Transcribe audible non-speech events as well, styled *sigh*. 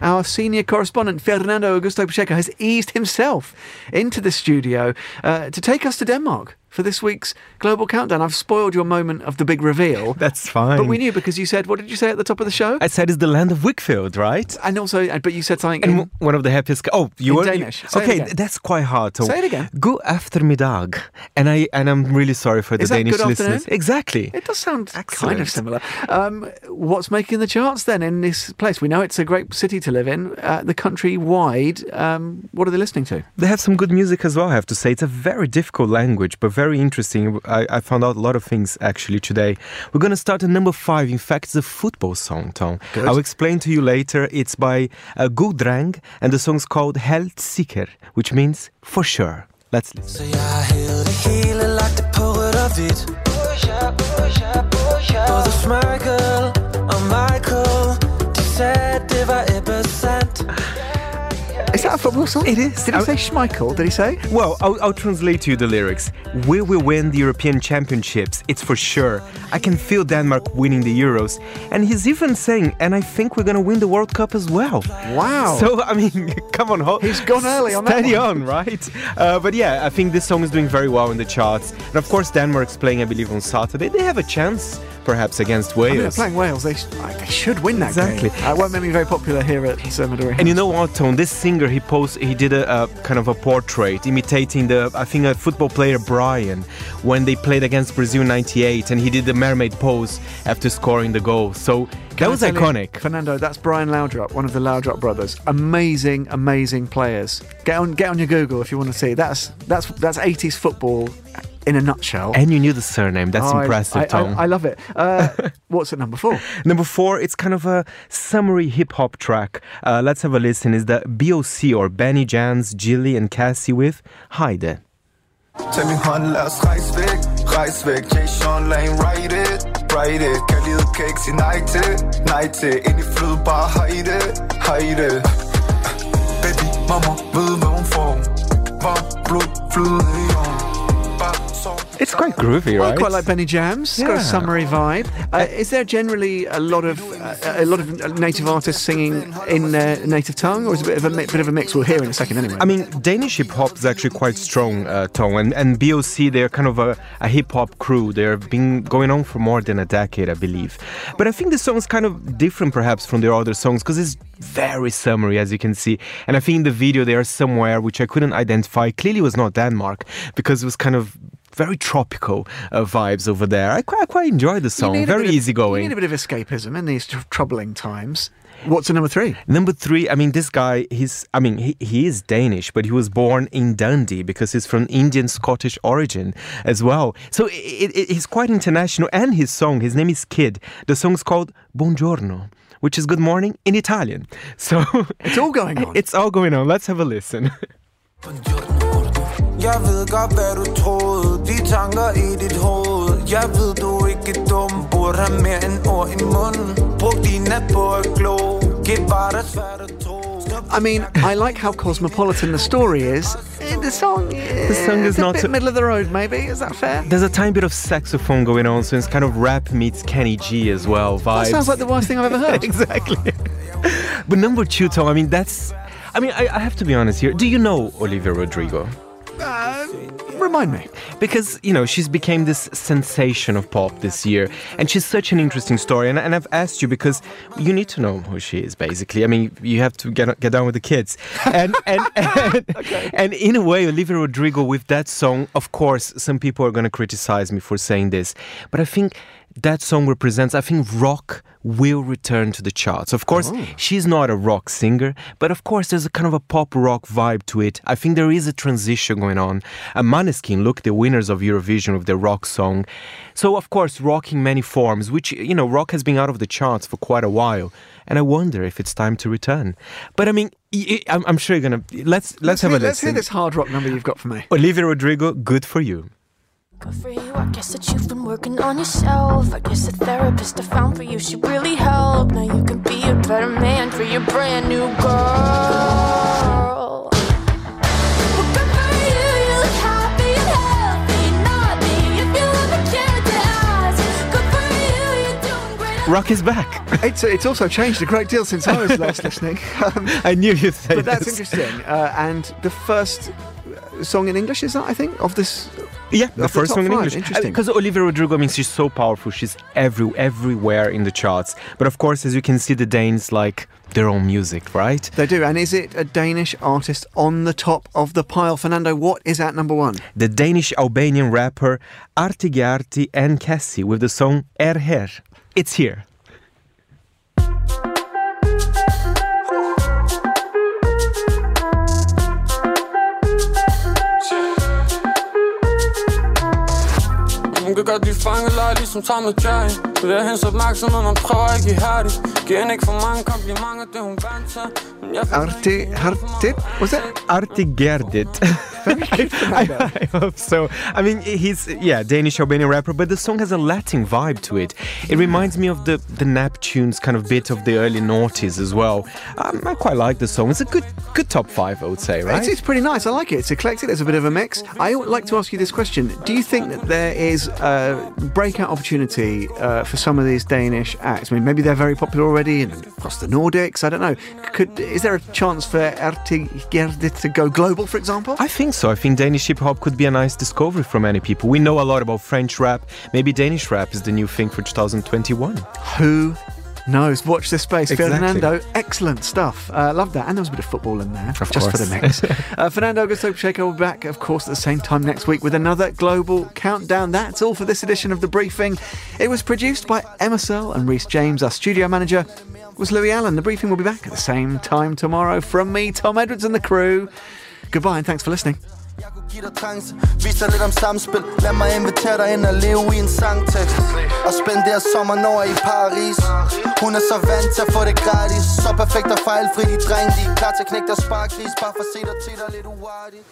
our senior correspondent Fernando Augusto Pacheco has eased himself into the studio uh, to take us to Denmark for this week's Global Countdown. I've spoiled your moment of the big reveal. *laughs* That's fine. But we knew because you said, what did you say at the top of the show? I said it's the land of Wickfield, right? And also, but you said something And in, one of the happiest. Oh, you in were Danish. It okay, that's quite hard. To, Say it again. God eftermiddag, and I and I'm really sorry for the Is that Danish good listeners. afternoon? Exactly. It does sound kind of similar. Um, what's making the charts then in this place? We know it's a great city to live in. Uh, the country wide, um, what are they listening to? They have some good music as well, I have to say. It's a very difficult language, but very interesting. I, I found out a lot of things actually today. We're going to start at number five. In fact, it's a football song, Tom. Good. I'll explain to you later. It's by uh, Gudrang, and the song's called Helt Sikker, which means for sure. Let's listen. Så jeg havde det hele lagt det på rødt og hvidt Både Schmeichel that a football song? It is. Did he say Schmeichel? Did he say? Well, I'll, I'll translate to you the lyrics. We will win the European Championships, it's for sure. I can feel Denmark winning the Euros. And he's even saying, and I think we're going to win the World Cup as well. Wow. So, I mean, *laughs* come on. ho- He's gone early on that Steady one. on, right? Uh, but yeah, I think this song is doing very well in the charts. And of course, Denmark's playing, I believe, on Saturday. They have a chance, perhaps, against I mean, they're Wales. playing Wales. They, sh- they should win that Exactly. game. Uh, it won't make me very popular here at Sir Midori. And you know what, Tone? This singer, he posed, he did a, a kind of a portrait imitating the, I think, a football player Brian when they played against Brazil in '98, and he did the mermaid pose after scoring the goal. So that was tell you, iconic. Fernando, that's Brian Laudrup, one of the Laudrup brothers. Amazing, amazing players. Get on, get on your Google if you want to see. That's that's that's 80s football in a nutshell. And you knew the surname. That's Oh, impressive, I, I, Tom. I love it. Uh, *laughs* what's at number four? Number four, it's kind of a summary hip hop track. Uh, let's have a listen. Is the BOC or Benny Jamz, Gilli, and Kesi with Heide. Tag min hånd, lad os rejse væk Rejse væk, Jay Sean, lad hende it Write it, kan livet kan ikke sige nej til Nej til, ind i flød, bare hejde Hejde Baby, mama, ved hvad hun får Varmt blod, flyde i ovnen Bare sov It's quite groovy, Well, I right? quite like Benny Jamz. It's got a Yeah. summery vibe. Uh, is there generally a lot of uh, a lot of native artists singing in their native tongue, or is it a bit of a mi- bit of a mix? We'll hear in a second anyway. I mean, Danish hip hop is actually quite strong, uh, Tom, and, and BOC, they're kind of a, a hip hop crew. They've been going on for more than a decade, I believe. But I think the song is kind of different, perhaps, from their other songs because it's very summery, as you can see. And I think in the video, they are somewhere which I couldn't identify. Clearly, was not Denmark because it was kind of very tropical uh, vibes over there. I quite, I quite enjoyed the song, very bit of- easygoing. You need a bit of escapism in these tr- troubling times. What's the number three? Number three, I mean, this guy, he's, I mean, he, he is Danish, but he was born in Dundee because he's from Indian Scottish origin as well. So it, it, he's quite international. And his song, his name is Kidd. The song's called Buongiorno, which is good morning in Italian. So It's all going *laughs* on. it's all going on. Let's have a listen. *laughs* Jeg ved godt hvad du troede De tanker i dit hoved Jeg ved du ikke er dum Burde have mere end ord i munden Brug din nat på at glo Giv bare dig svært at tro I mean, I like how cosmopolitan the story is. The song, the song is a not bit so- middle of the road. Maybe is that fair? There's a tiny bit of saxophone going on, so it's kind of rap meets Kenny G as well. Vibes. That sounds like the worst thing I've ever heard. *laughs* exactly. but number two, Tom, I mean, that's. I mean, I, I have to be honest here. Do you know Olivia Rodrigo? Uh, remind me. Because, you know, she's became this sensation of pop this year. And she's such an interesting story. And, and I've asked you because you need to know who she is, basically. I mean, you have to get, get down with the kids. And, *laughs* and, and, and in a way, Olivia Rodrigo with that song, of course, some people are going to criticize me for saying this. But I think that song represents, I think rock will return to the charts. Of course, oh. she's not a rock singer, but of course, there's a kind of a pop rock vibe to it. I think there is a transition going on. And Maneskin, look, the winners of Eurovision with their rock song. So, of course, rock in many forms, which, you know, rock has been out of the charts for quite a while. And I wonder if it's time to return. But I mean, I'm, sure you're gonna let's let's, have hear, a listen. let's hear this hard rock number you've got for me. Olivia Rodrigo, good for you. Good for you, I guess that you've been working on yourself. I guess the therapist I found for you, she really helped. Now you can be a better man for your brand new girl. Well, good for you, you look happy and healthy. Not me, if you ever cared to ask. Good for you, you're doing great. Rock is back. *laughs* It's, it's also changed a great deal since I was last *laughs* listening. Um, I knew you'd say but that's this. interesting. Uh, and the first song in English is that I think of this. Yeah, the the first top song in five, English. interesting. Because Olivia Rodrigo, I mean, she's so powerful. She's every everywhere in the charts. But of course, as you can see, the Danes like their own music, right? They do. And is it a Danish artist on the top of the pile? Fernando, what is at number one? The Danish Albanian rapper Artigeardit and Kesi with the song Er Her. It's here. Hun kan godt lide fangelej, ligesom Tom og Jerry Det er hendes opmærksomhed, man prøver ikke ihærdigt Giver hende ikke for mange komplimenter, det er hun vant til Men jeg Arti Hartip? Was it? *laughs* I, *laughs* I hope so. I mean, he's yeah Danish Albanian rapper, but the song has a Latin vibe to it. It reminds me of the the Neptunes kind of bit of the early noughties as well. Um, I quite like the song. It's a good good top five, I would say, right? It's, it's pretty nice. I like it. It's eclectic. There's a bit of a mix. I would like to ask you this question: Do you think that there is a breakout opportunity uh, for some of these Danish acts? I mean, maybe they're very popular already and across the Nordics. I don't know. Could is there a chance for Erti Gerdit to go global, for example? I think so. I think Danish hip hop could be a nice discovery for many people. We know a lot about French rap. Maybe Danish rap is the new thing for 2021. Who knows? Watch this space. Exactly. Fernando, excellent stuff. Uh, love that. And there was a bit of football in there, Of just for the course. mix. *laughs* uh, Fernando Pacheco will be back, of course, at the same time next week with another global countdown. That's all for this edition of The Briefing. It was produced by Emma Searle and Reese James. Our studio manager was Louis Allen. The Briefing will be back at the same time tomorrow. From me, Tom Edwards, and the crew. Goodbye and thanks for listening. Jeg kunne give dig trance. Vis dig lidt om samspil. Lad mig invitere dig ind og leve i en sangtekst. Og spendere sommeren over i Paris. Hun er så vant til at få det gratis. Så perfekt og fejlfri. De dreng De er klar til at knække deres sparkris Bare for at se dig til dig lidt uartigt.